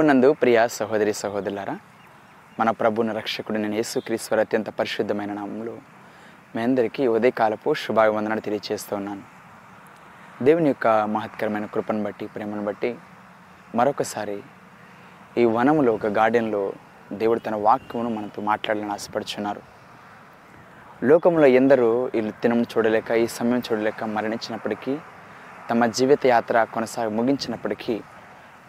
ప్రభునందు ప్రియ సహోదరి సహోదరులారా మన ప్రభుని రక్షకుడు నేను యేసుక్రీశ్వర అత్యంత పరిశుద్ధమైన నామంలో మీ అందరికీ ఉదయకాలపు శుభాభివందనాలు తెలియజేస్తూ ఉన్నాను. దేవుని యొక్క మహత్కరమైన కృపను బట్టి ప్రేమను బట్టి మరొకసారి ఈ వనములో ఒక గార్డెన్లో దేవుడు తన వాక్యమును మనతో మాట్లాడాలని ఆశపడుచున్నారు. లోకంలో ఎందరూ ఈ దినం చూడలేక ఈ సమయం చూడలేక మరణించినప్పటికీ తమ జీవిత యాత్ర కొనసాగి ముగించినప్పటికీ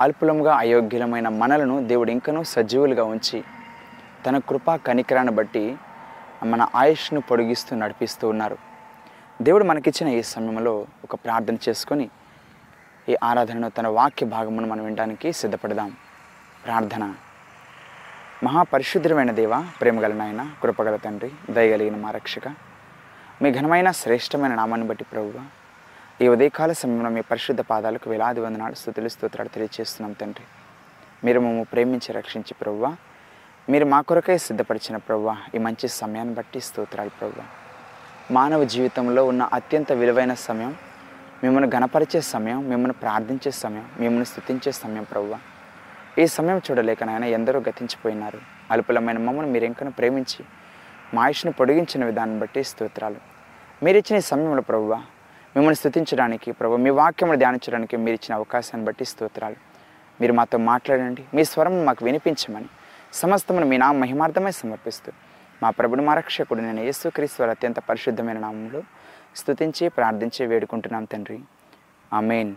అల్పులముగా అయోగ్యులమైన మనలను దేవుడు ఇంకనూ సజీవులుగా ఉంచి తన కృపా కనికరాన్ని బట్టి మన ఆయుష్ను పొడిగిస్తూ నడిపిస్తూ ఉన్నారు. దేవుడు మనకిచ్చిన ఈ సమయంలో ఒక ప్రార్థన చేసుకొని ఈ ఆరాధనను తన వాక్య భాగమును మనం వినడానికి సిద్ధపడదాం. ప్రార్థన. మహాపరిశుద్ధమైన దేవ ప్రేమగల నాయన కృపగల తండ్రి దయగలిగిన మా రక్షక మీ ఘనమైన శ్రేష్టమైన నామాన్ని బట్టి ప్రభువా ఈ ఉదయకాల సమయంలో మీ పరిశుద్ధ పాదాలకు వేలాది వందనాలు స్థుతులు స్తోత్రాలు తెలియజేస్తున్నాం తండ్రి. మీరు మమ్మల్ని ప్రేమించి రక్షించి ప్రభువ మీరు మా కొరకై సిద్ధపరిచిన ప్రభువ ఈ మంచి సమయాన్ని బట్టి స్తోత్రాలు ప్రభువ మానవ జీవితంలో ఉన్న అత్యంత విలువైన సమయం మిమ్మల్ని గణపరిచే సమయం మిమ్మల్ని ప్రార్థించే సమయం మిమ్మల్ని స్థుతించే సమయం ప్రవ్వ. ఈ సమయం చూడలేక నాయన ఎందరో గతించిపోయినారు. అల్పులమైన మమ్మల్ని మీరెంకను ప్రేమించి మా ఆయుష్ను పొడిగించిన విధానం బట్టి స్తోత్రాలు. మీరిచ్చిన ఈ సమయంలో ప్రవ్వ మిమ్మల్ని స్థుతించడానికి ప్రభు మీ వాక్యమును ధ్యానించడానికి మీరు ఇచ్చిన అవకాశాన్ని బట్టి స్తోత్రాలు. మీరు మాతో మాట్లాడండి మీ స్వరం మాకు వినిపించమని సమస్తమును మీ నామ మహిమార్థమై సమర్పిస్తూ మా ప్రభుడు మా రక్షకుడు నేను యేసుక్రీస్తు అత్యంత పరిశుద్ధమైన నామంలో స్థుతించి ప్రార్థించి వేడుకుంటున్నాం తండ్రి. ఆమెన్.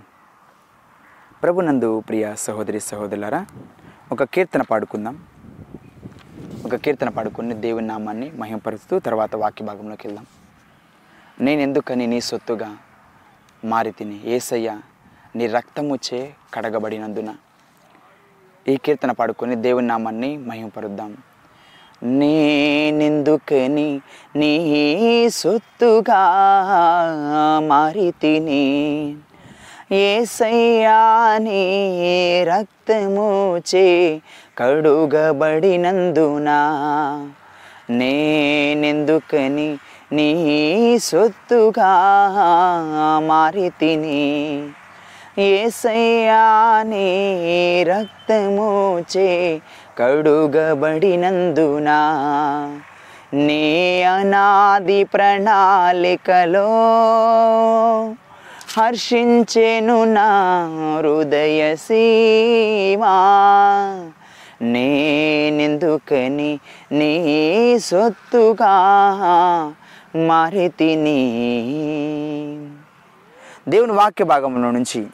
ప్రభునందు ప్రియ సహోదరి సహోదరులారా ఒక కీర్తన పాడుకుందాం. ఒక కీర్తన పాడుకుని దేవుని నామాన్ని మహింపరుస్తూ తర్వాత వాక్య భాగంలోకి వెళ్దాం. నేను ఎందుకని నీ సొత్తుగా మారితిని. ఏసయ్య నీ రక్తముచే కడగబడినందున. ఈ కీర్తన పాడుకొని దేవుని నామాన్ని మహింపరుద్దాం నేనెందుకని నీ సొత్తుగా మారి తిని ఏసయ్యా నీ రక్తముచే కడుగబడినందునా. నేనెందుకని నీ సొత్తుగా మారి తిని ఏసయ్యా నీ రక్తముచే కడుగబడినందున నీ అనాది ప్రణాళికలో హర్షించెను నా హృదయ సీమా. నేనెందుకని నీ సొత్తుగా మారితిని. దేవుని వాక్య భాగంలో నుంచి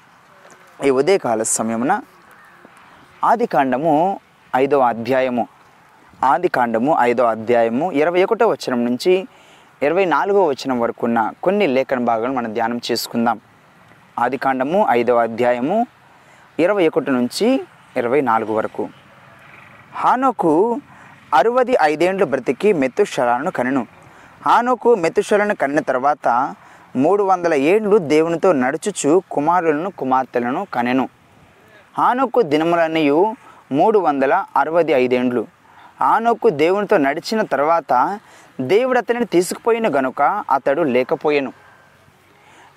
ఈ ఉదయకాల సమయమున ఆది కాండము ఐదవ అధ్యాయము ఆది కాండము ఐదవ అధ్యాయము ఇరవై ఒకటో వచనం నుంచి ఇరవై నాలుగో వచనం వరకు ఉన్న కొన్ని లేఖన భాగాలను మనం ధ్యానం చేసుకుందాం. ఆది కాండము ఐదవ అధ్యాయము ఇరవై ఒకటి నుంచి ఇరవై నాలుగు వరకు. హానోకు అరవది ఐదేండ్లు బ్రతికి మెత్తు శరాలను కనెను. హానుకు మెతుషలను కన్న తర్వాత మూడు వందల ఏళ్ళు దేవునితో నడుచుచు కుమారులను కుమార్తెలను కనెను. హానుకు దినములన్నయు మూడు వందల అరవై ఐదేండ్లు. ఆనోకు దేవునితో నడిచిన తర్వాత దేవుడు అతనిని తీసుకుపోయిన గనుక అతడు లేకపోయెను.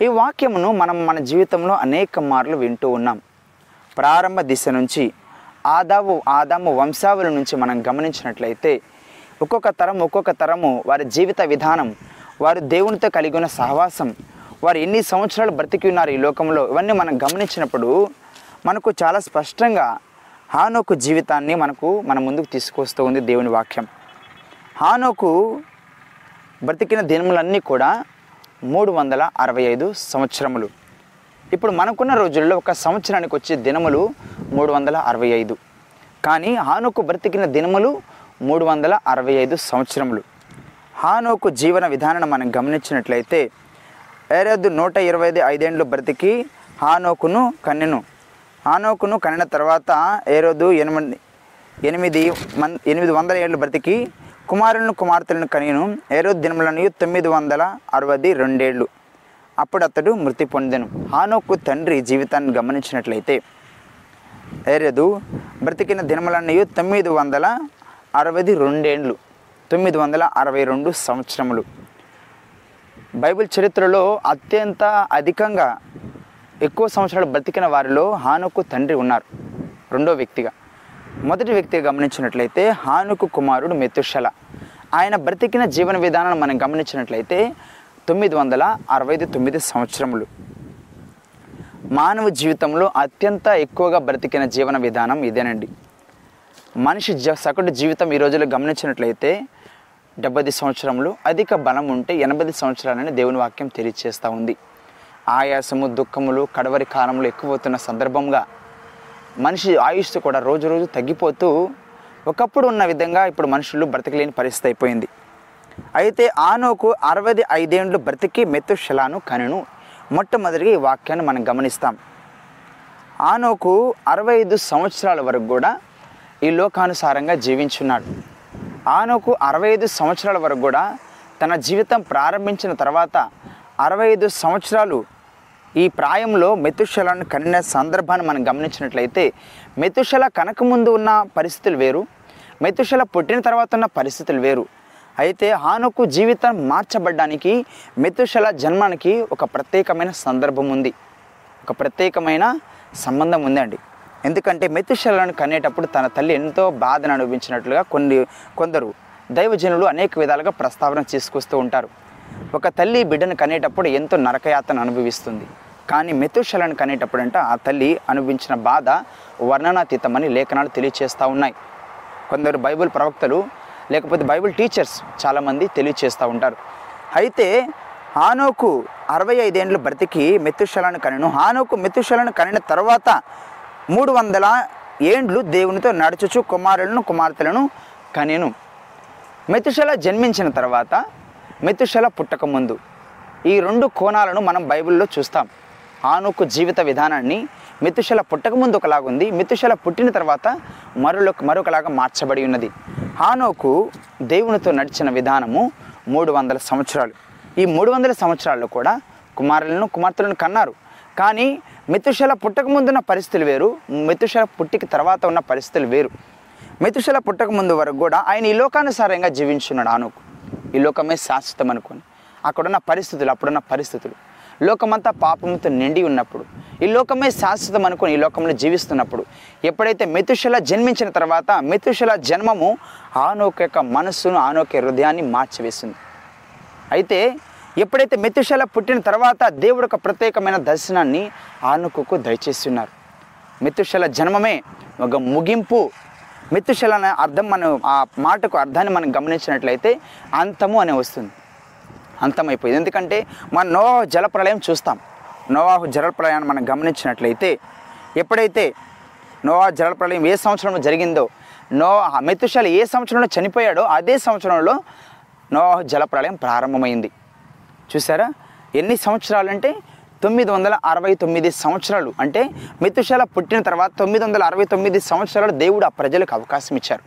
ఈ వాక్యమును మనం మన జీవితంలో అనేక మార్లు వింటూ ఉన్నాం. ప్రారంభ దిశ నుంచి ఆదాము ఆదాము వంశావళి నుంచి మనం గమనించినట్లయితే ఒక్కొక్క తరం ఒక్కొక్క తరము వారి జీవిత విధానం వారు దేవునితో కలిగి ఉన్న సహవాసం వారు ఎన్ని సంవత్సరాలు బ్రతికి ఉన్నారు ఈ లోకంలో ఇవన్నీ మనం గమనించినప్పుడు మనకు చాలా స్పష్టంగా హానోకు జీవితాన్ని మనకు మన ముందుకు తీసుకొస్తూ ఉంది దేవుని వాక్యం. హానోకు బ్రతికిన దినములన్నీ కూడా మూడు వందల అరవై ఐదు సంవత్సరములు. ఇప్పుడు మనకున్న రోజుల్లో ఒక సంవత్సరానికి వచ్చే దినములు మూడు వందల అరవై ఐదు. కానీ హానుకు బ్రతికిన దినములు మూడు వందల అరవై ఐదు సంవత్సరములు. హానోకు జీవన విధానం మనం గమనించినట్లయితే ఏరద్దు నూట ఇరవై ఐదు ఐదేండ్లు బ్రతికి హానోకును కన్నెను. హానోకును కన్నిన తర్వాత ఏరోదు ఎనిమిది ఎనిమిది మన్ ఎనిమిది వందల ఏళ్ళు బ్రతికి కుమారులను కుమార్తెలను కనిను ఏరోదు దినములను తొమ్మిది వందల అరవై రెండేళ్ళు. అప్పుడు అతడు మృతి పొందెను. హానోకు తండ్రి జీవితాన్ని గమనించినట్లయితే ఏరదు బ్రతికిన దినములన్నీ తొమ్మిది వందల అరవై రెండేండ్లు తొమ్మిది వందల అరవై రెండు సంవత్సరములు. బైబిల్ చరిత్రలో అత్యంత అధికంగా ఎక్కువ సంవత్సరాలు బ్రతికిన వారిలో హానుకు తండ్రి ఉన్నారు రెండో వ్యక్తిగా. మొదటి వ్యక్తిగా గమనించినట్లయితే హానుకు కుమారుడు మెతుషల. ఆయన బ్రతికిన జీవన విధానాన్ని మనం గమనించినట్లయితే తొమ్మిది వందల అరవై ఐదు తొమ్మిది సంవత్సరములు. మానవ జీవితంలో అత్యంత ఎక్కువగా బ్రతికిన జీవన విధానం ఇదేనండి. మనిషి జ సగటు జీవితం ఈ రోజుల్లో గమనించినట్లయితే డెబ్బై సంవత్సరములు అధిక బలం ఉంటే ఎనభై సంవత్సరాలని దేవుని వాక్యం తెలియచేస్తూ ఉంది. ఆయాసము దుఃఖములు కడవరి కాలంలో ఎక్కువవుతున్న సందర్భంగా మనిషి ఆయుష్ కూడా రోజు రోజు తగ్గిపోతూ ఒకప్పుడు ఉన్న విధంగా ఇప్పుడు మనుషులు బ్రతకలేని పరిస్థితి అయిపోయింది. అయితే ఆనోకు అరవై ఐదేండ్లు బ్రతికి మెత్తుశలాను కనును మొట్టమొదటిగా ఈ వాక్యాన్ని మనం గమనిస్తాం. ఆనోకు అరవై ఐదు సంవత్సరాల వరకు కూడా ఈ లోకానుసారంగా జీవించున్నాడు. ఆనోకు అరవై ఐదు సంవత్సరాల వరకు కూడా తన జీవితం ప్రారంభించిన తర్వాత అరవై ఐదు సంవత్సరాలు ఈ ప్రాయంలో మెతుషలను కనిన సందర్భాన్ని మనం గమనించినట్లయితే మెతుషల కనక ముందు ఉన్న పరిస్థితులు వేరు మెతుషల పుట్టిన తర్వాత ఉన్న పరిస్థితులు వేరు. అయితే హానుకు జీవితం మార్చబడ్డానికి మెతుషల జన్మానికి ఒక ప్రత్యేకమైన సందర్భం ఉంది. ఒక ప్రత్యేకమైన సంబంధం ఉందండి. ఎందుకంటే మెతుశలను కనేటప్పుడు తన తల్లి ఎంతో బాధను అనుభవించినట్లుగా కొన్ని కొందరు దైవజనులు అనేక విధాలుగా ప్రస్తావన తీసుకొస్తూ ఉంటారు. ఒక తల్లి బిడ్డను కనేటప్పుడు ఎంతో నరకయాతను అనుభవిస్తుంది. కానీ మెతుశలను కనేటప్పుడు అంటే ఆ తల్లి అనుభవించిన బాధ వర్ణనాతీతమని లేఖనాలు తెలియచేస్తూ ఉన్నాయి. కొందరు బైబిల్ ప్రవక్తలు లేకపోతే బైబిల్ టీచర్స్ చాలామంది తెలియచేస్తూ ఉంటారు. అయితే హానోకు అరవై ఐదేండ్లు బ్రతికి మెతుశలను కనెను. హానోకు మెతుశలను కనిన తర్వాత మూడు వందల ఏండ్లు దేవునితో నడుచుచు కుమారులను కుమార్తెలను కనెను. మెతుషల జన్మించిన తర్వాత మెతుషల పుట్టక ముందు ఈ రెండు కోణాలను మనం బైబిల్లో చూస్తాం. ఆనుకు జీవిత విధానాన్ని మెతుశల పుట్టక ముందు ఒకలాగా పుట్టిన తర్వాత మరొక మరొకలాగా మార్చబడి ఉన్నది. హానోకు దేవునితో నడిచిన విధానము మూడు వందల సంవత్సరాలు. ఈ మూడు వందల సంవత్సరాల్లో కూడా కుమారులను కుమార్తెలను కన్నారు. కానీ మెతుశల పుట్టక ముందున్న పరిస్థితులు వేరు మెతుశల పుట్టికి తర్వాత ఉన్న పరిస్థితులు వేరు. మెతుశల పుట్టక ముందు వరకు కూడా ఆయన ఈ లోకానుసారంగా జీవించున్నాడు అనుకు ఈ లోకమే శాశ్వతం అనుకొని అక్కడున్న పరిస్థితులు అప్పుడున్న పరిస్థితులు. లోకమంతా పాపంతో నిండి ఉన్నప్పుడు ఈ లోకమే శాశ్వతం అనుకొని ఈ లోకంలో జీవిస్తున్నప్పుడు ఎప్పుడైతే మెతుశల జన్మించిన తర్వాత మెతుషల జన్మము ఆనోక యొక్క మనస్సును ఆనోక హృదయాన్ని మార్చివేసింది. అయితే ఎప్పుడైతే మెతుశల పుట్టిన తర్వాత దేవుడు ఒక ప్రత్యేకమైన దర్శనాన్ని ఆనుకుకు దయచేస్తున్నారు. మెతుశల జన్మమే ఒక ముగింపు. మెతుశల అనే అర్థం మనం ఆ మాటకు అర్థాన్ని మనం గమనించినట్లయితే అంతము అనే వస్తుంది. అంతమైపోయింది. ఎందుకంటే మనం నోవాహు జలప్రలయం చూస్తాం. నోవాహు జలప్రలయాన్ని మనం గమనించినట్లయితే ఎప్పుడైతే నోవా జలప్రలయం ఏ సంవత్సరంలో జరిగిందో నో మెతుశల ఏ సంవత్సరంలో చనిపోయాడో అదే సంవత్సరంలో నోవాహు జలప్రలయం ప్రారంభమైంది. చూసారా ఎన్ని సంవత్సరాలు అంటే తొమ్మిది వందల అరవై తొమ్మిది సంవత్సరాలు. అంటే మెతుశాల పుట్టిన తర్వాత తొమ్మిది వందల అరవై తొమ్మిది సంవత్సరాలు దేవుడు ఆ ప్రజలకు అవకాశం ఇచ్చారు.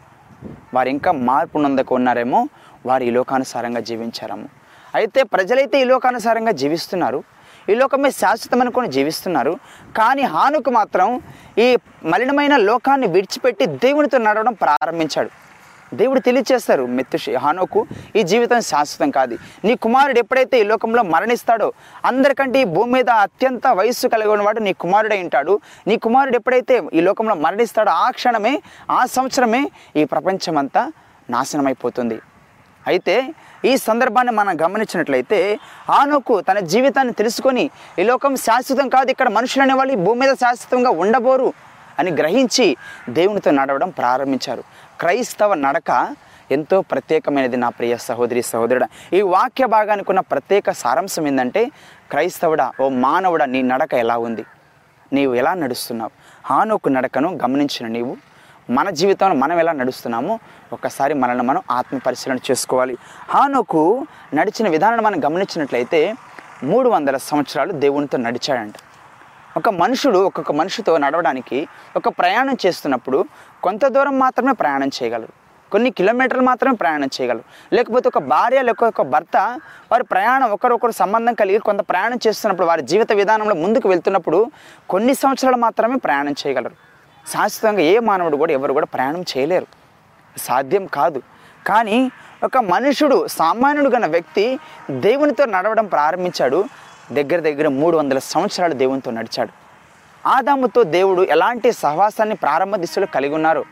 వారు ఇంకా మార్పు నొందకు ఉన్నారేమో? వారు ఈ లోకానుసారంగా జీవించారేమో? అయితే ప్రజలైతే ఈ లోకానుసారంగా జీవిస్తున్నారు. ఈ లోకమే శాశ్వతం అనుకొని జీవిస్తున్నారు. కానీ హానుకు మాత్రం ఈ మలినమైన లోకాన్ని విడిచిపెట్టి దేవునితో నడవడం ప్రారంభించాడు. దేవుడు తెలియచేస్తారు మెత్తు హానోకు ఈ జీవితం శాశ్వతం కాదు. నీ కుమారుడు ఎప్పుడైతే ఈ లోకంలో మరణిస్తాడో అందరికంటే ఈ భూమి మీద అత్యంత వయస్సు కలిగిన వాడు నీ కుమారుడై ఉంటాడు. నీ కుమారుడు ఎప్పుడైతే ఈ లోకంలో మరణిస్తాడో ఆ క్షణమే ఆ సంవత్సరమే ఈ ప్రపంచమంతా నాశనమైపోతుంది. అయితే ఈ సందర్భాన్ని మనం గమనించినట్లయితే ఆనోకు తన జీవితాన్ని తెలుసుకొని ఈ లోకం శాశ్వతం కాదు ఇక్కడ మనుషులు అనేవాళ్ళు ఈ భూమి మీద శాశ్వతంగా ఉండబోరు. అని గ్రహించి దేవునితో నడవడం ప్రారంభించారు. క్రైస్తవ నడక ఎంతో ప్రత్యేకమైనది నా ప్రియ సహోదరి సహోదరుడ. ఈ వాక్య భాగానికి ఉన్న ప్రత్యేక సారాంశం ఏంటంటే క్రైస్తవుడా ఓ మానవుడా నీ నడక ఎలా ఉంది? నీవు ఎలా నడుస్తున్నావు? హానోకు నడకను గమనించిన నీవు? మన జీవితంలో మనం ఎలా నడుస్తున్నామో ఒకసారి మనల్ని మనం ఆత్మ పరిశీలన చేసుకోవాలి. హానోకు నడిచిన విధానాన్ని మనం గమనించినట్లయితే మూడు వందల సంవత్సరాలు దేవునితో నడిచాడంట. ఒక మనుషుడు ఒక్కొక్క మనిషితో నడవడానికి ఒక ప్రయాణం చేస్తున్నప్పుడు కొంత దూరం మాత్రమే ప్రయాణం చేయగలరు. కొన్ని కిలోమీటర్లు మాత్రమే ప్రయాణం చేయగలరు. లేకపోతే ఒక భార్య లేకపోతే ఒక భర్త వారి ప్రయాణం ఒకరొకరు సంబంధం కలిగి కొంత ప్రయాణం చేస్తున్నప్పుడు వారి జీవిత విధానంలో ముందుకు వెళ్తున్నప్పుడు కొన్ని సంవత్సరాలు మాత్రమే ప్రయాణం చేయగలరు. శాశ్వతంగా ఏ మానవుడు కూడా ఎవరు కూడా ప్రయాణం చేయలేరు. సాధ్యం కాదు. కానీ ఒక మనుషుడు సామాన్యుడు గన వ్యక్తి దేవునితో నడవడం ప్రారంభించాడు. దగ్గర దగ్గర మూడు వందల సంవత్సరాలు దేవునితో నడిచాడు. ఆదాముతో దేవుడు ఎలాంటి సహవాసాన్ని ప్రారంభ దిశలో కలిగి ఉన్నారు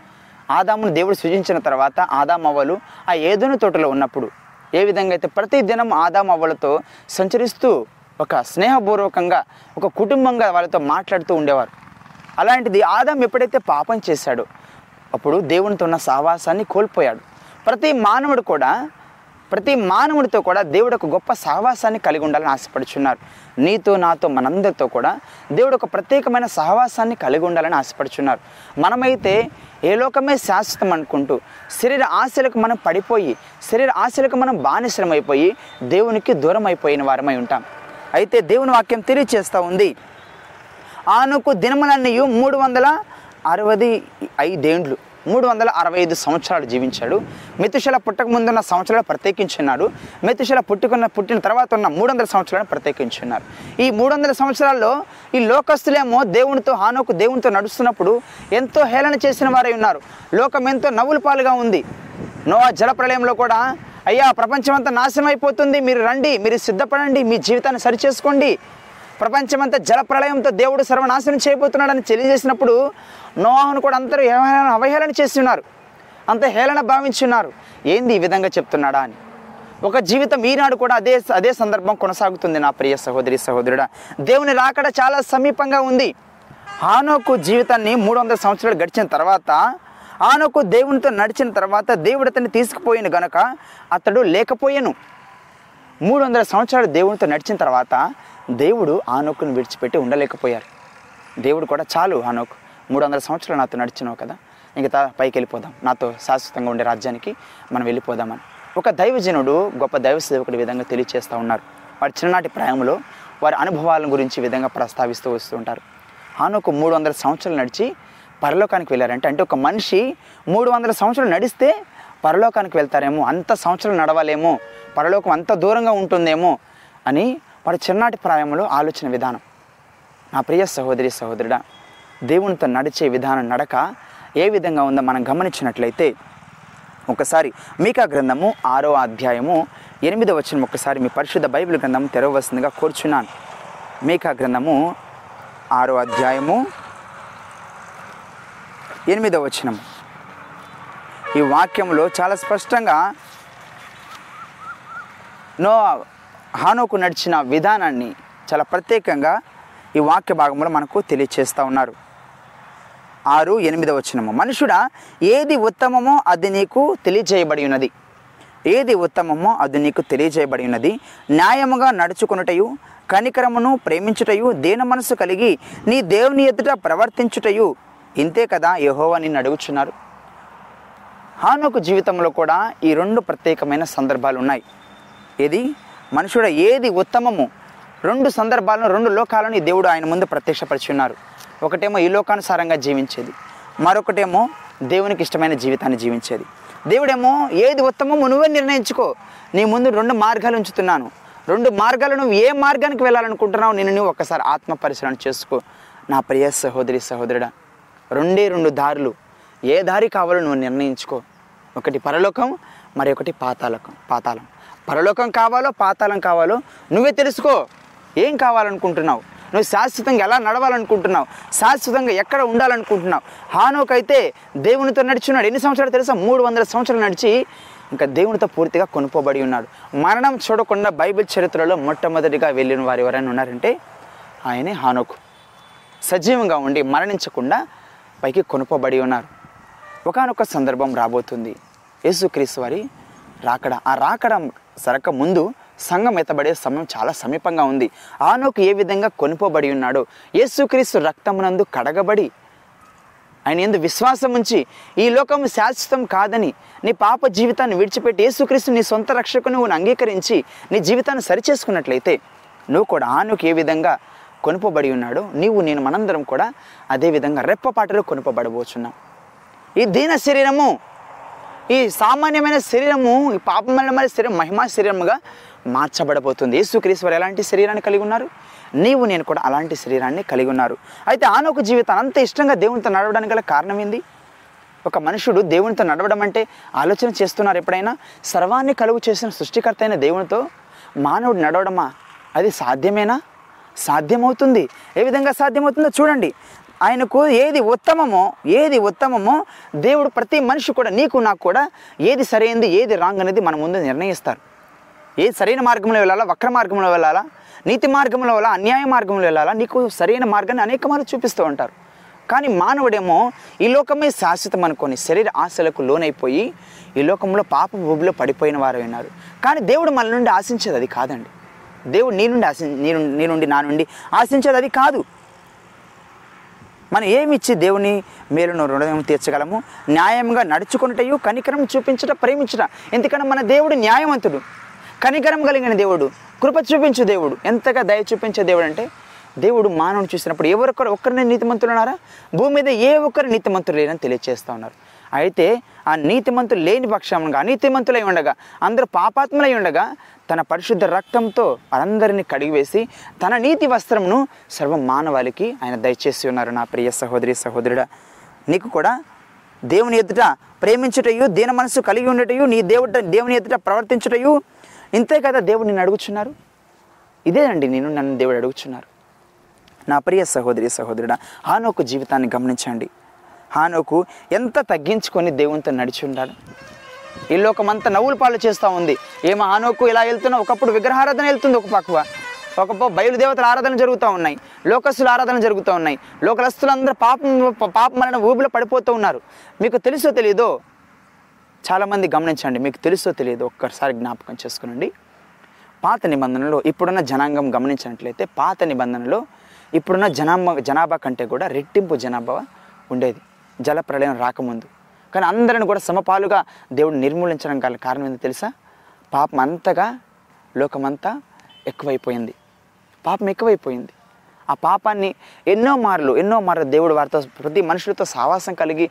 ఆదామును దేవుడు సృజించిన తర్వాత ఆదామవ్వలు ఆ ఏదోను తోటలో ఉన్నప్పుడు ఏ విధంగా అయితే ప్రతి దినం ఆదామవ్వలతో సంచరిస్తూ ఒక స్నేహపూర్వకంగా ఒక కుటుంబంగా వాళ్ళతో మాట్లాడుతూ ఉండేవారు. అలాంటిది ఆదాం ఎప్పుడైతే పాపం చేశాడో అప్పుడు దేవునితో ఉన్న సహవాసాన్ని కోల్పోయాడు. ప్రతి మానవుడు కూడా ప్రతి మానవుడితో కూడా దేవుడు ఒక గొప్ప సహవాసాన్ని కలిగి ఉండాలని ఆశపడుచున్నారు. నీతో నాతో మనందరితో కూడా దేవుడు ఒక ప్రత్యేకమైన సహవాసాన్ని కలిగి ఉండాలని ఆశపడుచున్నారు. మనమైతే ఏ లోకమే శాశ్వతం అనుకుంటూ శరీర ఆశలకు మనం పడిపోయి శరీర ఆశలకు మనం బానిసలమైపోయి దేవునికి దూరం అయిపోయిన వారమై ఉంటాం. అయితే దేవుని వాక్యం తెలియచేస్తూ ఉంది. ఆనుకు దినములన్నీ మూడు వందల అరవై ఐదేండ్లు. మూడు వందల అరవై ఐదు సంవత్సరాలు జీవించాడు. మెతుశల పుట్టక ముందున్న సంవత్సరాలు ప్రత్యేకించున్నాడు. మెతుశల పుట్టుకున్న పుట్టిన తర్వాత ఉన్న మూడు వందల సంవత్సరాలను ప్రత్యేకించున్నారు ఈ మూడు వందల సంవత్సరాల్లో ఈ లోకస్తులేమో దేవునితో హానోకు దేవునితో నడుస్తున్నప్పుడు ఎంతో హేళన చేసిన వారై ఉన్నారు. లోకం ఎంతో నవ్వుల పాలుగా ఉంది. నోవా జల ప్రళయంలో కూడా అయ్యా ప్రపంచం అంతా నాశనం అయిపోతుంది మీరు రండి మీరు సిద్ధపడండి మీ జీవితాన్ని సరిచేసుకోండి. ప్రపంచమంతా జల ప్రళయంతో దేవుడు సర్వనాశనం చేయబోతున్నాడని తెలియజేసినప్పుడు నోవాహును కూడా అందరూ అవహేళన అవహేళన చేస్తున్నారు. అంత హేళన భావించున్నారు. ఏంది ఈ విధంగా చెప్తున్నాడా అని. ఒక జీవితం ఈనాడు కూడా అదే అదే సందర్భం కొనసాగుతుంది నా ప్రియ సహోదరి సహోదరుడా. దేవుని రాకడ చాలా సమీపంగా ఉంది. ఆనోకు జీవితాన్ని మూడు వందల సంవత్సరాలు గడిచిన తర్వాత ఆనోకు దేవునితో నడిచిన తర్వాత దేవుడు అతన్ని తీసుకుపోయిన గనక అతడు లేకపోయాను. మూడు వందల సంవత్సరాలు దేవునితో నడిచిన తర్వాత దేవుడు ఆనోకును విడిచిపెట్టి ఉండలేకపోయారు. దేవుడు కూడా చాలు ఆనోక్ మూడు వందల సంవత్సరాలు నాతో నడిచినావు కదా ఇంక పైకి వెళ్ళిపోదాం నాతో శాశ్వతంగా ఉండే రాజ్యానికి మనం వెళ్ళిపోదామని. ఒక దైవజనుడు గొప్ప దైవ సేవకుడి విధంగా తెలియచేస్తూ ఉన్నారు. వారి చిన్ననాటి ప్రాయంలో వారి అనుభవాల గురించి విధంగా ప్రస్తావిస్తూ వస్తూ ఉంటారు. హానోకు మూడు వందల సంవత్సరాలు నడిచి పరలోకానికి వెళ్ళారంటే అంటే ఒక మనిషి మూడు వందల సంవత్సరాలు నడిస్తే పరలోకానికి వెళ్తారేమో అంత సంవత్సరాలు నడవాలేమో పరలోకం అంత దూరంగా ఉంటుందేమో అని వారి చిన్ననాటి ప్రాయంలో ఆలోచన విధానం. నా ప్రియ సహోదరి సహోదరుడా దేవునితో నడిచే విధానం నడక ఏ విధంగా ఉందో మనం గమనించినట్లయితే ఒకసారి మీకా గ్రంథము ఆరో అధ్యాయము ఎనిమిదో వచ్చిన ఒకసారి మీ పరిశుద్ధ బైబిల్ గ్రంథం తెరవలసిందిగా కోరుచున్నాను. మీకా గ్రంథము ఆరో అధ్యాయము ఎనిమిదో వచనం. ఈ వాక్యంలో చాలా స్పష్టంగా నో హానోకు నడిచిన విధానాన్ని చాలా ప్రత్యేకంగా ఈ వాక్య భాగంలో మనకు తెలియచేస్తూ ఉన్నారు. ఆరు ఎనిమిదవ వచనము. మనుషుడా ఏది ఉత్తమమో అది నీకు తెలియజేయబడి ఉన్నది. ఏది ఉత్తమమో అది నీకు తెలియజేయబడి ఉన్నది. న్యాయముగా నడుచుకునుటయు కనికరమును ప్రేమించుటయు దేన మనసు కలిగి నీ దేవుని ఎదుట ప్రవర్తించుటయు. ఇంతే కదా యహోవా నిన్ను అడుగుచున్నారు. హానుకు జీవితంలో కూడా ఈ రెండు ప్రత్యేకమైన సందర్భాలు ఉన్నాయి. ఏది? మనుషుడు ఏది ఉత్తమము? రెండు సందర్భాలను రెండు లోకాలను ఈ దేవుడు ఆయన ముందు ప్రత్యక్షపరిచున్నారు ఒకటేమో ఈ లోకానుసారంగా జీవించేది. మరొకటేమో దేవునికి ఇష్టమైన జీవితాన్ని జీవించేది. దేవుడేమో ఏది ఉత్తమమో నువ్వే నిర్ణయించుకో. నీ ముందు రెండు మార్గాలు ఉంచుతున్నాను. రెండు మార్గాలు నువ్వు ఏ మార్గానికి వెళ్ళాలనుకుంటున్నావు నేను నువ్వు ఒకసారి ఆత్మ పరిశీలన చేసుకో. నా ప్రియ సహోదరి సహోదరుడా రెండే రెండు దారులు. ఏ దారి కావాలో నువ్వు నిర్ణయించుకో. ఒకటి పరలోకం మరి ఒకటి పాతాళకం పాతాళం. పరలోకం కావాలో పాతాళం కావాలో నువ్వే తెలుసుకో ఏం కావాలనుకుంటున్నావు? నువ్వు శాశ్వతంగా ఎలా నడవాలనుకుంటున్నావు? శాశ్వతంగా ఎక్కడ ఉండాలనుకుంటున్నావు? హానోకైతే దేవునితో నడిచున్నాడు. ఎన్ని సంవత్సరాలు తెలుసా? మూడు వందల సంవత్సరాలు నడిచి ఇంకా దేవునితో పూర్తిగా కొనుక్కోబడి ఉన్నాడు. మరణం చూడకుండా బైబిల్ చరిత్రలో మొట్టమొదటిగా వెళ్ళిన వారు ఎవరైనా ఉన్నారంటే ఆయనే హానోకు. సజీవంగా ఉండి మరణించకుండా పైకి కొనుపబడి ఉన్నారు. ఒకనొక సందర్భం రాబోతుంది. యేసుక్రీస్తు వారి రాకడ. ఆ రాకడ సరక ముందు సంఘం ఎత్తబడే సమయం చాలా సమీపంగా ఉంది. ఆనోకు ఏ విధంగా కొనుపోబడి ఉన్నాడో యేసుక్రీస్తు రక్తమునందు కడగబడి ఆయన ఎందు విశ్వాసం ఉంచి ఈ లోకం శాశ్వతం కాదని నీ పాప జీవితాన్ని విడిచిపెట్టి యేసుక్రీస్తు నీ సొంత రక్షకు నువ్వు అంగీకరించి నీ జీవితాన్ని సరిచేసుకున్నట్లయితే నువ్వు కూడా ఆనుకు ఏ విధంగా కొనుపబడి ఉన్నాడో నీవు నేను మనందరం కూడా అదే విధంగా రెప్పపాటలో కొనుపబడబోచున్నాం. ఈ దీన శరీరము ఈ సామాన్యమైన శరీరము ఈ పాపమైన శరీరం మహిమా శరీరముగా మార్చబడబోతుంది. యేసుక్రీశ్వరు ఎలాంటి శరీరాన్ని కలిగి ఉన్నారు? నీవు నేను కూడా అలాంటి శరీరాన్ని కలిగి ఉన్నారు. అయితే ఆనొక జీవితం అంత ఇష్టంగా దేవునితో నడవడానికి గల కారణం ఏంది? ఒక మనుషుడు దేవునితో నడవడం అంటే ఆలోచన చేస్తున్నారు ఎప్పుడైనా? సర్వాన్ని కలుగు చేసిన సృష్టికర్త అయిన దేవునితో మానవుడు నడవడమా? అది సాధ్యమేనా? సాధ్యమవుతుంది. ఏ విధంగా సాధ్యమవుతుందో చూడండి. ఆయనకు ఏది ఉత్తమమో ఏది ఉత్తమమో దేవుడు ప్రతి మనిషి కూడా నీకు నాకు కూడా ఏది సరైనది ఏది రాంగ్ అనేది మన ముందు నిర్ణయిస్తారు. ఏది సరైన మార్గంలో వెళ్ళాలా వక్ర మార్గంలో వెళ్ళాలా నీతి మార్గంలో వెళ్ళాలా అన్యాయ మార్గంలో వెళ్ళాలా నీకు సరైన మార్గాన్ని అనేక మార్లు చూపిస్తూ ఉంటారు. కానీ మానవుడేమో ఈ లోకమే శాశ్వతం అనుకొని శరీర ఆశలకు లోనైపోయి ఈ లోకంలో పాప భూమిలో పడిపోయిన వారు అయినారు. కానీ దేవుడు మన నుండి ఆశించేది అది కాదండి. దేవుడు నీ నుండి ఆశి నీ నీ నుండి నా నుండి ఆశించేది అది కాదు. మనం ఏమిచ్చి దేవుని మేలును రుణం తీర్చగలము? న్యాయంగా నడుచుకున్నటయు కనికరం చూపించట ప్రేమించట. ఎందుకంటే మన దేవుడు న్యాయవంతుడు. కనికరం కలిగిన దేవుడు కృప చూపించు దేవుడు. ఎంతగా దయ చూపించే దేవుడు అంటే దేవుడు మానవుని చూసినప్పుడు ఎవరొకరు ఒక్కరిని నీతిమంతులు ఉన్నారా? భూమి మీద ఏ ఒక్కరు నీతిమంతులు లేరని తెలియజేస్తూ ఉన్నారు. అయితే ఆ నీతిమంతులు లేని పక్షంగా అనీతిమంతులై ఉండగా అందరూ పాపాత్ములై ఉండగా తన పరిశుద్ధ రక్తంతో అందరిని కడిగివేసి తన నీతి వస్త్రమును సర్వ మానవాళికి ఆయన దయచేసి ఉన్నారు నా ప్రియ సహోదరి సహోదరుడా. నీకు కూడా దేవుని ఎదుట ప్రేమించుటయు దీన మనసు కలిగి ఉండటయు నీ దేవుట దేవుని ఎదుట ప్రవర్తించుటయు ఇంతే కదా దేవుడు నిన్ను అడుగుచున్నారు? ఇదేనండి నేను నన్ను దేవుడు అడుగుచున్నారు. నా ప్రియ సహోదరి సహోదరుడా హానోకు జీవితాన్ని గమనించండి. హానోకు ఎంత తగ్గించుకొని దేవునితో నడిచి ఉన్నాడు ఈ లోకమంతా నవ్వుల పాలు చేస్తూ ఉంది. ఏమో ఆనోకు ఇలా వెళ్తున్నా? ఒకప్పుడు విగ్రహారాధన వెళ్తుంది ఒక పక్క ఒక బయలుదేవతల ఆరాధన జరుగుతూ ఉన్నాయి. లోకస్తుల ఆరాధన జరుగుతూ ఉన్నాయి. లోకస్తులందరూ పాపం పాపం వలన ఊబిలో పడిపోతూ ఉన్నారు. మీకు తెలుసో తెలియదో చాలామంది గమనించండి. మీకు తెలుసో తెలియదో ఒక్కసారి జ్ఞాపకం చేసుకునండి. పాత నిబంధనలో ఇప్పుడున్న జనాంగం గమనించినట్లయితే పాత నిబంధనలో ఇప్పుడున్న జనాభా జనాభా కంటే కూడా రెట్టింపు జనాభా ఉండేది. జల ప్రళయం రాకముందు. కానీ అందరిని కూడా సమపాలుగా దేవుడు నిర్మూలించడం గల కారణం ఏంది తెలుసా? పాపం అంతగా లోకమంతా ఎక్కువైపోయింది. పాపం ఎక్కువైపోయింది. ఆ పాపాన్ని ఎన్నో మార్లు ఎన్నో మార్లు దేవుడు వారితో ప్రతి మనుషులతో సావాసం కలిగి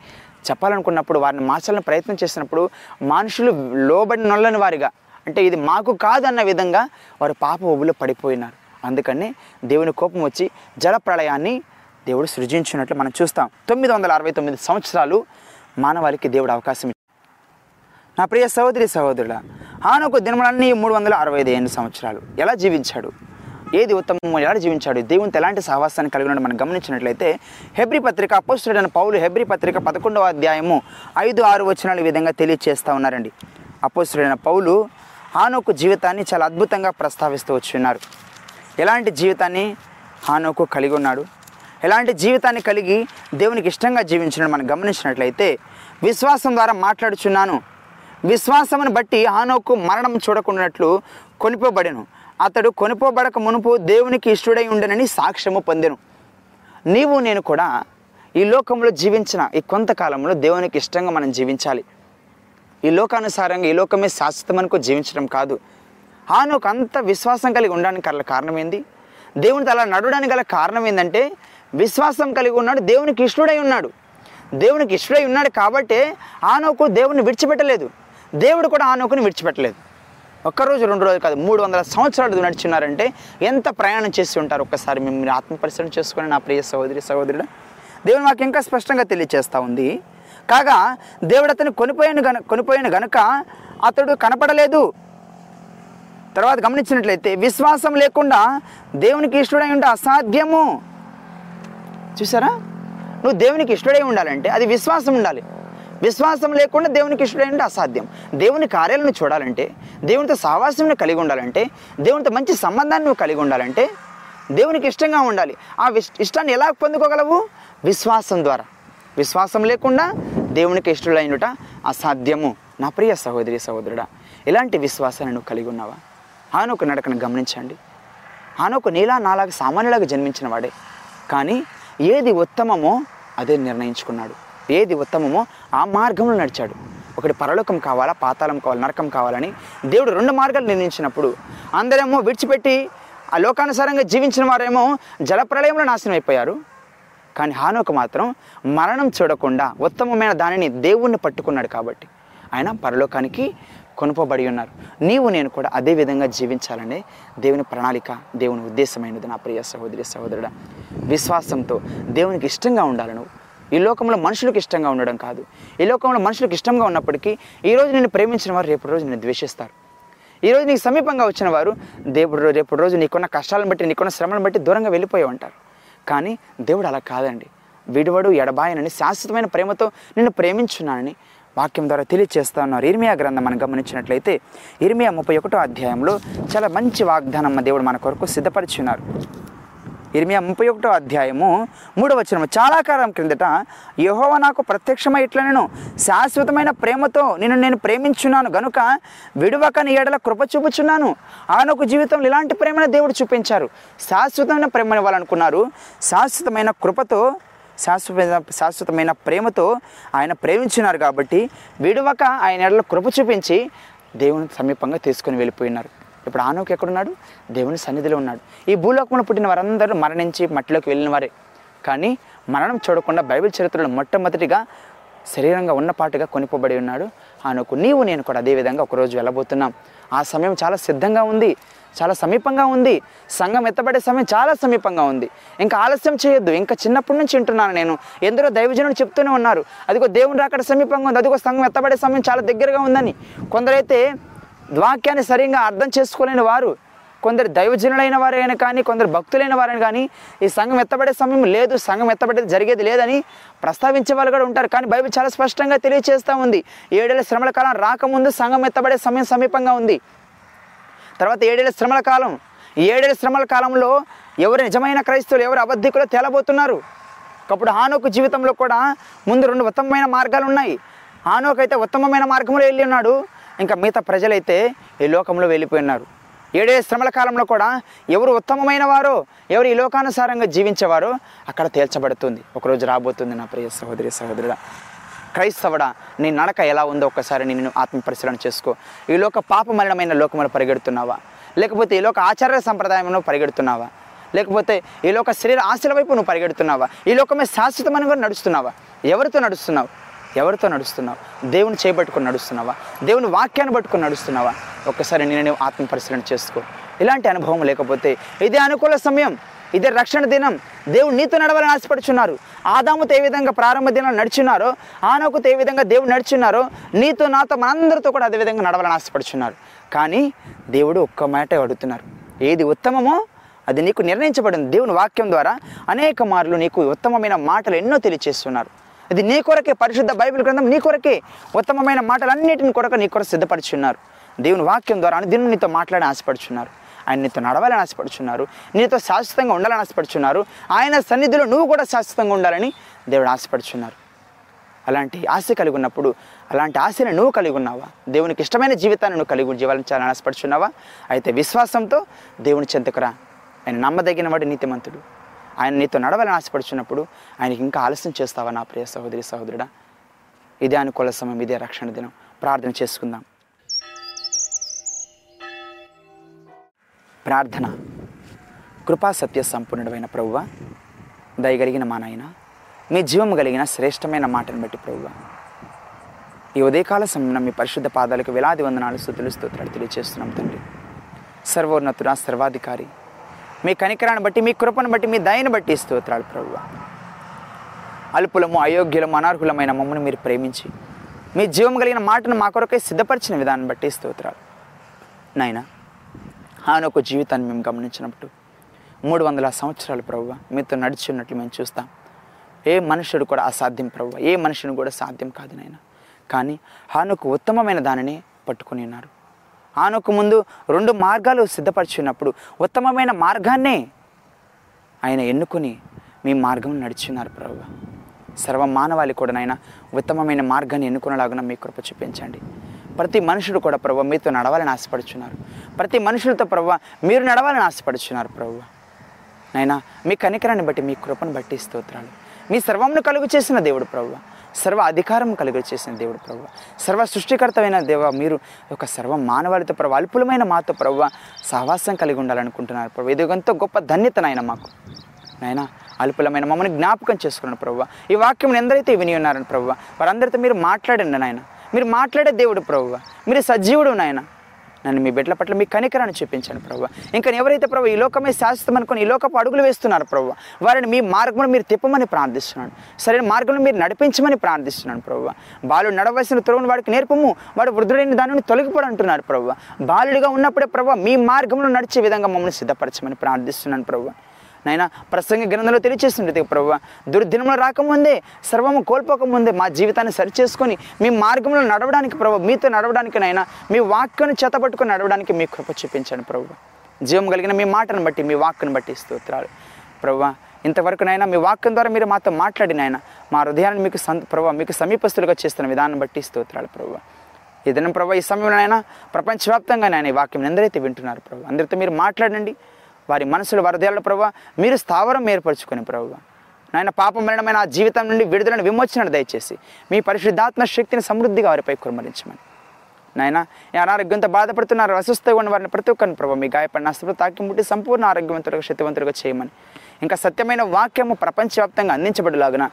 చెప్పాలనుకున్నప్పుడు వారిని మార్చాలని ప్రయత్నం చేసినప్పుడు మనుషులు లోబడి నొల్లని వారిగా అంటే ఇది మాకు కాదన్న విధంగా వారు పాప ఒబులో పడిపోయినారు. అందుకని దేవుని కోపం వచ్చి జల ప్రళయాన్ని దేవుడు సృజించినట్లు మనం చూస్తాం. తొమ్మిది వందల అరవై తొమ్మిది సంవత్సరాలు మానవాళికి దేవుడు అవకాశం నా ప్రియ సహోదరి సహోదరుల హానొక దినములన్నీ మూడు వందల అరవై ఐదు ఎనిమిది సంవత్సరాలు. ఎలా జీవించాడు? ఏది ఉత్తమం ఎలా జీవించాడు? దేవునితో ఎలాంటి సహవాసాన్ని కలిగి ఉన్నాడు మనం గమనించినట్లయితే హెబ్రి పత్రిక అపోస్తుడైన పౌలు హెబ్రి పత్రిక పదకొండవ అధ్యాయము ఐదు ఆరు వచనాలు ఈ విధంగా తెలియచేస్తూ ఉన్నారండి. అపోస్తుడైన పౌలు హానోకు జీవితాన్ని చాలా అద్భుతంగా ప్రస్తావిస్తూ వచ్చున్నారు ఎలాంటి జీవితాన్ని హానోకు కలిగి ఉన్నాడు? ఎలాంటి జీవితాన్ని కలిగి దేవునికి ఇష్టంగా జీవించడం మనం గమనించినట్లయితే విశ్వాసం ద్వారా మాట్లాడుచున్నాను. విశ్వాసమును బట్టి హానోకు మరణం చూడకుండాట్లు కొనిపోబడెను. అతడు కొనిపోబడక మునుపు దేవునికి ఇష్టడై ఉండనని సాక్ష్యము పొందెను. నీవు నేను కూడా ఈ లోకంలో జీవించిన ఈ కొంతకాలంలో దేవునికి ఇష్టంగా మనం జీవించాలి. ఈ లోకానుసారంగా ఈ లోకమే శాశ్వతమనుకో జీవించడం కాదు. హానోకు అంత విశ్వాసం కలిగి ఉండడానికి కారణం ఏంది? దేవునితో అలా నడవడానికి గల కారణం ఏంటంటే విశ్వాసం కలిగి ఉన్నాడు దేవునికి ఇష్టడై ఉన్నాడు. దేవునికి ఇష్టడై ఉన్నాడు కాబట్టే ఆనోకు దేవుని విడిచిపెట్టలేదు. దేవుడు కూడా ఆనోకుని విడిచిపెట్టలేదు. ఒక్కరోజు రెండు రోజులు కాదు మూడు వందల సంవత్సరాలు నడిచున్నారంటే ఎంత ప్రయాణం చేసి ఉంటారు? ఒక్కసారి మిమ్మల్ని మీరు చేసుకుని నా ప్రియ సహోదరి సహోదరుడు దేవుడు మాకు ఇంకా స్పష్టంగా తెలియచేస్తూ ఉంది. కాగా దేవుడు అతను కొనిపోయిన గన కొనిపోయిన గనుక అతడు కనపడలేదు. తర్వాత గమనించినట్లయితే విశ్వాసం లేకుండా దేవునికి ఇష్టడై ఉంటే అసాధ్యము. చూసారా? నువ్వు దేవునికి ఇష్టడై ఉండాలంటే అది విశ్వాసం ఉండాలి. విశ్వాసం లేకుండా దేవునికి ఇష్టడై ఉంటే అసాధ్యం. దేవుని కార్యాలను చూడాలంటే దేవునితో సావాసం కలిగి ఉండాలంటే దేవునితో మంచి సంబంధాన్ని నువ్వు కలిగి ఉండాలంటే దేవునికి ఇష్టంగా ఉండాలి. ఆ విష్- ఇష్టాన్ని ఎలా పొందుకోగలవు? విశ్వాసం ద్వారా. విశ్వాసం లేకుండా దేవునికి ఇష్టడైనట అసాధ్యము. నా ప్రియ సహోదరి సహోదరుడా ఇలాంటి విశ్వాసాన్ని నువ్వు కలిగి ఉన్నావా? హానొక నడకను గమనించండి. హానొక నీలా నాలాగా సామాన్యులాగా జన్మించిన వాడే. కానీ ఏది ఉత్తమమో అదే నిర్ణయించుకున్నాడు. ఏది ఉత్తమమో ఆ మార్గంలో నడిచాడు. ఒకటి పరలోకం కావాలా పాతాళం కావాలి నరకం కావాలని దేవుడు రెండు మార్గాలు నిర్ణయించినప్పుడు అందరేమో విడిచిపెట్టి ఆ లోకానుసారంగా జీవించిన వారేమో జలప్రలయంలో నాశనం అయిపోయారు. కానీ హానోకు మాత్రం మరణం చూడకుండా ఉత్తమమైన దానిని దేవుణ్ణి పట్టుకున్నాడు కాబట్టి. ఆయన పరలోకానికి కొనుపబడి ఉన్నారు. నీవు నేను కూడా అదే విధంగా జీవించాలనే దేవుని ప్రణాళిక దేవుని ఉద్దేశమైనది నా ప్రియ సహోదరి సహోదరుడా. విశ్వాసంతో దేవునికి ఇష్టంగా ఉండాలను. ఈ లోకంలో మనుషులకు ఇష్టంగా ఉండడం కాదు. ఈ లోకంలో మనుషులకు ఇష్టంగా ఉన్నప్పటికీ ఈ రోజు ప్రేమించిన వారు రేపు రోజు నేను ద్వేషిస్తారు. ఈరోజు నీకు సమీపంగా వచ్చిన వారు దేవుడు రేపు రోజు నీకున్న కష్టాలను బట్టి నీకున్న శ్రమను బట్టి దూరంగా వెళ్ళిపోయి ఉంటారు. కానీ దేవుడు అలా కాదండి. విడువడు ఎడబాయనని శాశ్వతమైన ప్రేమతో నిన్ను ప్రేమించున్నానని వాక్యం ద్వారా తెలియచేస్తా ఉన్నారు. ఇర్మియా గ్రంథం మనం గమనించినట్లయితే ఇర్మియా ముప్పై ఒకటో అధ్యాయంలో చాలా మంచి వాగ్దానం దేవుడు మన కొరకు సిద్ధపరిచున్నారు. ఇర్మియా ముప్పై ఒకటో అధ్యాయము మూడవ వచనము చాలా కాలం క్రిందట యహోవ నాకు ప్రత్యక్షమై ఇట్లా నేను శాశ్వతమైన ప్రేమతో నేను నేను ప్రేమించున్నాను గనుక విడువకని ఏడల కృప చూపుచున్నాను. ఆనొక జీవితంలో ఇలాంటి ప్రేమను దేవుడు చూపించారు. శాశ్వతమైన ప్రేమను ఇవ్వాలనుకున్నారు శాశ్వతమైన కృపతో శాశ్వత శాశ్వతమైన ప్రేమతో ఆయన ప్రేమించున్నారు కాబట్టి విడువక ఆయన ఎడలో కృప చూపించి దేవుని సమీపంగా తీసుకొని వెళ్ళిపోయినారు. ఇప్పుడు ఆనోకి ఎక్కడున్నాడు? దేవుని సన్నిధిలో ఉన్నాడు. ఈ భూలోకంలో పుట్టిన వారందరూ మరణించి మట్టిలోకి వెళ్ళిన వారే. కానీ మరణం చూడకుండా బైబిల్ చరిత్రలో మొట్టమొదటిగా శరీరంగా ఉన్నపాటుగా కొనిపోబడి ఉన్నాడు. ఆనకు నీవు నేను కూడా అదే విధంగా ఒకరోజు వెళ్ళబోతున్నాం. ఆ సమయం చాలా సిద్ధంగా ఉంది. చాలా సమీపంగా ఉంది. సంఘం ఎత్తబడే సమయం చాలా సమీపంగా ఉంది. ఇంకా ఆలస్యం చేయొద్దు. ఇంకా చిన్నప్పటి నుంచి వింటున్నాను నేను. ఎందరో దైవజనులు చెప్తూనే ఉన్నారు. అదిగో దేవుని రాకడ సమీపంగా ఉంది. అదిగో సంఘం ఎత్తబడే సమయం చాలా దగ్గరగా ఉందని. కొందరైతే వాక్యాన్ని సరిగ్గా అర్థం చేసుకోలేని వారు కొందరు దైవజనులైన వారైనా కానీ కొందరు భక్తులైన వారైనా కానీ ఈ సంఘం ఎత్తబడే సమయం లేదు. సంఘం ఎత్తబడేది జరిగేది లేదని ప్రస్తావించే వాళ్ళు కూడా ఉంటారు. కానీ బైబిల్ చాలా స్పష్టంగా తెలియజేస్తూ ఉంది. ఏడేళ్ళ శ్రమల కాలం రాకముందు సంఘం ఎత్తబడే సమయం సమీపంగా ఉంది. తర్వాత ఏడేళ్ళ శ్రమల కాలం. ఈ ఏడేళ్ళ శ్రమల కాలంలో ఎవరు నిజమైన క్రైస్తవులు ఎవరు అబద్ధికులు తేలబోతున్నారు. అప్పుడు హానోకు జీవితంలో కూడా ముందు రెండు ఉత్తమమైన మార్గాలు ఉన్నాయి. హానోకు అయితే ఉత్తమమైన మార్గంలో వెళ్ళి ఉన్నాడు. ఇంకా మిగతా ప్రజలైతే ఈ లోకంలో వెళ్ళిపోయినారు ఏడే శ్రమల కాలంలో కూడా ఎవరు ఉత్తమమైన వారో ఎవరు ఈ లోకానుసారంగా జీవించేవారో అక్కడ తేల్చబడుతుంది. ఒకరోజు రాబోతుంది నా ప్రియ సహోదరి సహోదరుడా. క్రైస్తవడా నీ నడక ఎలా ఉందో ఒక్కసారి నేను ఆత్మ పరిశీలన చేసుకో. ఈ లోక పాపమలినమైన లోకములు పరిగెడుతున్నావా? లేకపోతే ఈ లోక ఆచార సంప్రదాయంలో పరిగెడుతున్నావా? లేకపోతే ఈ లోక శరీర ఆశల వైపు నువ్వు పరిగెడుతున్నావా? ఈ లోకమే శాశ్వతమైన కూడా నడుస్తున్నావా? ఎవరితో నడుస్తున్నావు? ఎవరితో నడుస్తున్నావు? దేవుని చేపట్టుకుని నడుస్తున్నావా? దేవుని వాక్యాన్ని పట్టుకుని నడుస్తున్నావా? ఒక్కసారి నేను ఆత్మ పరిశీలన చేసుకో. ఇలాంటి అనుభవం లేకపోతే ఇదే అనుకూల సమయం. ఇదే రక్షణ దినం. దేవుడు నీతో నడవాలని ఆశపడుచున్నారు. ఆదాముతో ఏ విధంగా ప్రారంభ దినాలు నడుచున్నారో ఆనోకుతో ఏ విధంగా దేవుడు నడుచున్నారో నీతో నాతో మనందరితో కూడా అదే విధంగా నడవాలని ఆశపడుచున్నారు. కానీ దేవుడు ఒక్క మాట అడుగుతున్నారు. ఏది ఉత్తమమో అది నీకు నిర్ణయించబడింది. దేవుని వాక్యం ద్వారా అనేక మార్లు నీకు ఉత్తమమైన మాటలు ఎన్నో తెలియచేస్తున్నారు. ఇది నీ కొరకే పరిశుద్ధ బైబిల్ గ్రంథం నీ కొరకే ఉత్తమమైన మాటలన్నిటిని కొరకు నీ కొరకు సిద్ధపడుచున్నారు దేవుని వాక్యం ద్వారా అనుదినం నీతో మాట్లాడి ఆశపడుచున్నారు. ఆయన నీతో నడవాలని ఆశపడుచున్నారు నీతో శాశ్వతంగా ఉండాలని ఆశపడుచున్నారు. ఆయన సన్నిధిలో నువ్వు కూడా శాశ్వతంగా ఉండాలని దేవుడు ఆశపడుచున్నారు. అలాంటి ఆశ కలిగి ఉన్నప్పుడు అలాంటి ఆశని నువ్వు కలిగి ఉన్నావా? దేవునికి ఇష్టమైన జీవితాన్ని నువ్వు కలిగి జీవించాలని ఆశపడుచున్నావా? అయితే విశ్వాసంతో దేవుని చెంతకురా. ఆయన నమ్మదగిన వాడు నీతిమంతుడు. ఆయన నీతో నడవాలని ఆశపడుచున్నప్పుడు ఆయనకి ఇంకా ఆలస్యం చేస్తావా నా ప్రియ సహోదరి సహోదరుడా? ఇదే అనుకూల సమయం ఇదే రక్షణ దినం. ప్రార్థన చేసుకుందాం. ప్రార్థన. కృపా సత్య సంపూర్ణుడమైన ప్రభువ దయగలిగిన మా నాయన మీ జీవము కలిగిన శ్రేష్టమైన మాటను బట్టి ప్రభువ. ఈ ఉదయకాల సమయంలో మీ పరిశుద్ధ పాదాలకు వేలాది వందనాలు స్థుతులు స్తోత్రాలు తెలియజేస్తున్నాం తండ్రి. సర్వోన్నతుడ సర్వాధికారి మీ కనికరాన్ని బట్టి మీ కృపను బట్టి మీ దయను బట్టి స్తోత్రాలు ప్రభువ. అల్పులము అయోగ్యులము అనర్హులమైన మమ్మల్ని మీరు ప్రేమించి మీ జీవం కలిగిన మాటను మా కొరకై సిద్ధపరిచిన విధానం బట్టి స్తోత్రాలు. నాయనా ఆయన ఒక జీవితాన్ని మేము గమనించినప్పుడు మూడు వందల సంవత్సరాలు ప్రభు మీతో నడిచిన్నట్లు మేము చూస్తాం. ఏ మనుషుడు కూడా అసాధ్యం ప్రభు ఏ మనుషుని కూడా సాధ్యం కాదు నాయన. కానీ ఆయనకు ఉత్తమమైన దానిని పట్టుకుని ఉన్నారు. ఆయనకు ముందు రెండు మార్గాలు సిద్ధపరిచినప్పుడు ఉత్తమమైన మార్గాన్నే ఆయన ఎన్నుకొని మీ మార్గం నడుచున్నారు ప్రభు సర్వ మానవాళి కూడా నాయన ఉత్తమమైన మార్గాన్ని ఎన్నుకునేలాగా మీ కృప చూపించండి. ప్రతి మనుషుడు కూడా ప్రభు మీతో నడవాలని ఆశపడుచున్నారు. ప్రతి మనుషులతో ప్రభు మీరు నడవాలని ఆశపడుచున్నారు ప్రభు. నైనా మీ కనికరాన్ని బట్టి మీ కృపను బట్టి స్తోత్రాలు. మీ సర్వమును కలుగు చేసిన దేవుడు ప్రభు. సర్వ అధికారం కలుగు చేసిన దేవుడు ప్రభు. సర్వ సృష్టికర్తమైన దేవ మీరు ఒక సర్వ మానవాళితో ప్రభు అల్పులమైన మాతో ప్రభు సహవాసం కలిగి ఉండాలనుకుంటున్నారు ప్రభు. ఇది ఎంతో గొప్ప ధన్యత నాయన మాకు. నాయన అల్పులమైన మమ్మల్ని జ్ఞాపకం చేసుకున్నాను ప్రభు. ఈ వాక్యం ఎందరైతే విని ఉన్నారని ప్రభు వారందరితో మీరు మాట్లాడండి నాయన. మీరు మాట్లాడే దేవుడు ప్రభు మీరు సజీవుడు నాయన. నన్ను మీ బిడ్డల పట్ల మీ కనికరాన్ని చూపించండి ప్రభు ఇంకా ఎవరైతే ప్రభు ఈ లోకమే శాశ్వతం అనుకుని ఈ లోకపు అడుగులు వేస్తున్నారు ప్రభు వారిని మీ మార్గంలో మీరు తిప్పమని ప్రార్థిస్తున్నాను. సరైన మార్గంలో మీరు నడిపించమని ప్రార్థిస్తున్నాను ప్రభు బాలుడు నడవలసిన త్రోవను వాడికి నేర్పము వాడు వృద్ధుడైన దానిని తొలగిపోడు అంటున్నారు ప్రభు బాలుడిగా ఉన్నప్పుడే ప్రభు మీ మార్గంలో నడిచే విధంగా మమ్మల్ని సిద్ధపరచమని ప్రార్థిస్తున్నాను ప్రభు నైనా ప్రసంగ గ్రంథంలో తెలియచేస్తుంది ప్రభు దుర్దినములు రాకముందే సర్వము కోల్పోకముందే మా జీవితాన్ని సరిచేసుకొని మీ మార్గంలో నడవడానికి ప్రభు మీతో నడవడానికి నైనా మీ వాక్యను చేతపట్టుకొని నడవడానికి మీ కృప చూపించండి ప్రభు. జీవం కలిగిన మీ మాటను బట్టి మీ వాక్కును బట్టి స్తోత్రాలు. ప్రభు ఇంతవరకునైనా మీ వాక్యం ద్వారా మీరు మాతో మాట్లాడినాయన మా హృదయాన్ని మీకు సంత ప్రభు మీకు సమీపస్తులుగా చేస్తున్న విధానం బట్టి స్తోత్రాలు ప్రభు. ఏదైనా దినం ప్రభు ఈ సమయంలోనైనా ప్రపంచవ్యాప్తంగా నాయన ఈ వాక్యం ఎందరైతే వింటున్నారు ప్రభు. అందరితో మీరు మాట్లాడండి. వారి మనసులు వరదేళ్ళ ప్రభు. మీరు స్థావరం ఏర్పరచుకొని ప్రభు. నాయన పాపం మరణమైన ఆ జీవితం నుండి విడుదలను విమోచన దయచేసి మీ పరిశుద్ధాత్మ శక్తిని సమృద్ధిగా వారిపై కురమరించమని నాయన ఈ అనారోగ్యంతో బాధపడుతున్నారు అస్వస్థగా ఉన్న వారిని ప్రతి ఒక్కరిని ప్రభావ మీ గాయపడిన అస్వస్థ తాకి ముట్టి సంపూర్ణ ఆరోగ్యవంతులుగా శక్తివంతులుగా చేయమని. ఇంకా సత్యమైన వాక్యము ప్రపంచవ్యాప్తంగా అందించబడలాగున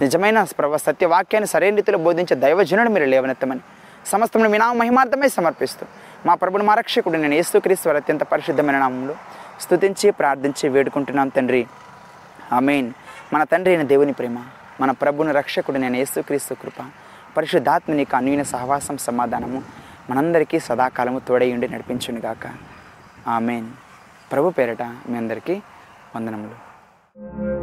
నిజమైన ప్రభు సత్య వాక్యాన్ని సరైన రీతిలో బోధించే దైవజనుడు మీరు లేవనెత్తమని. సమస్తమును మీ నామ మహిమార్థమే సమర్పిస్తూ మా ప్రభుని మా రక్షకుడు నేను యేసుక్రీస్తు అత్యంత పరిశుద్ధమైన నామంలో స్థుతించి ప్రార్థించి వేడుకుంటున్నాం తండ్రి. ఆమెన్. మన తండ్రి అయిన దేవుని ప్రేమ మన ప్రభుని రక్షకుడు నేను యేసుక్రీస్తు కృప పరిశుద్ధాత్మ నీకు అన్వీన సహవాసం సమాధానము మనందరికీ సదాకాలము తోడై ఉండి నడిపించునుగాక. ఆమెన్. ప్రభు పేరట మీ అందరికీ వందనములు.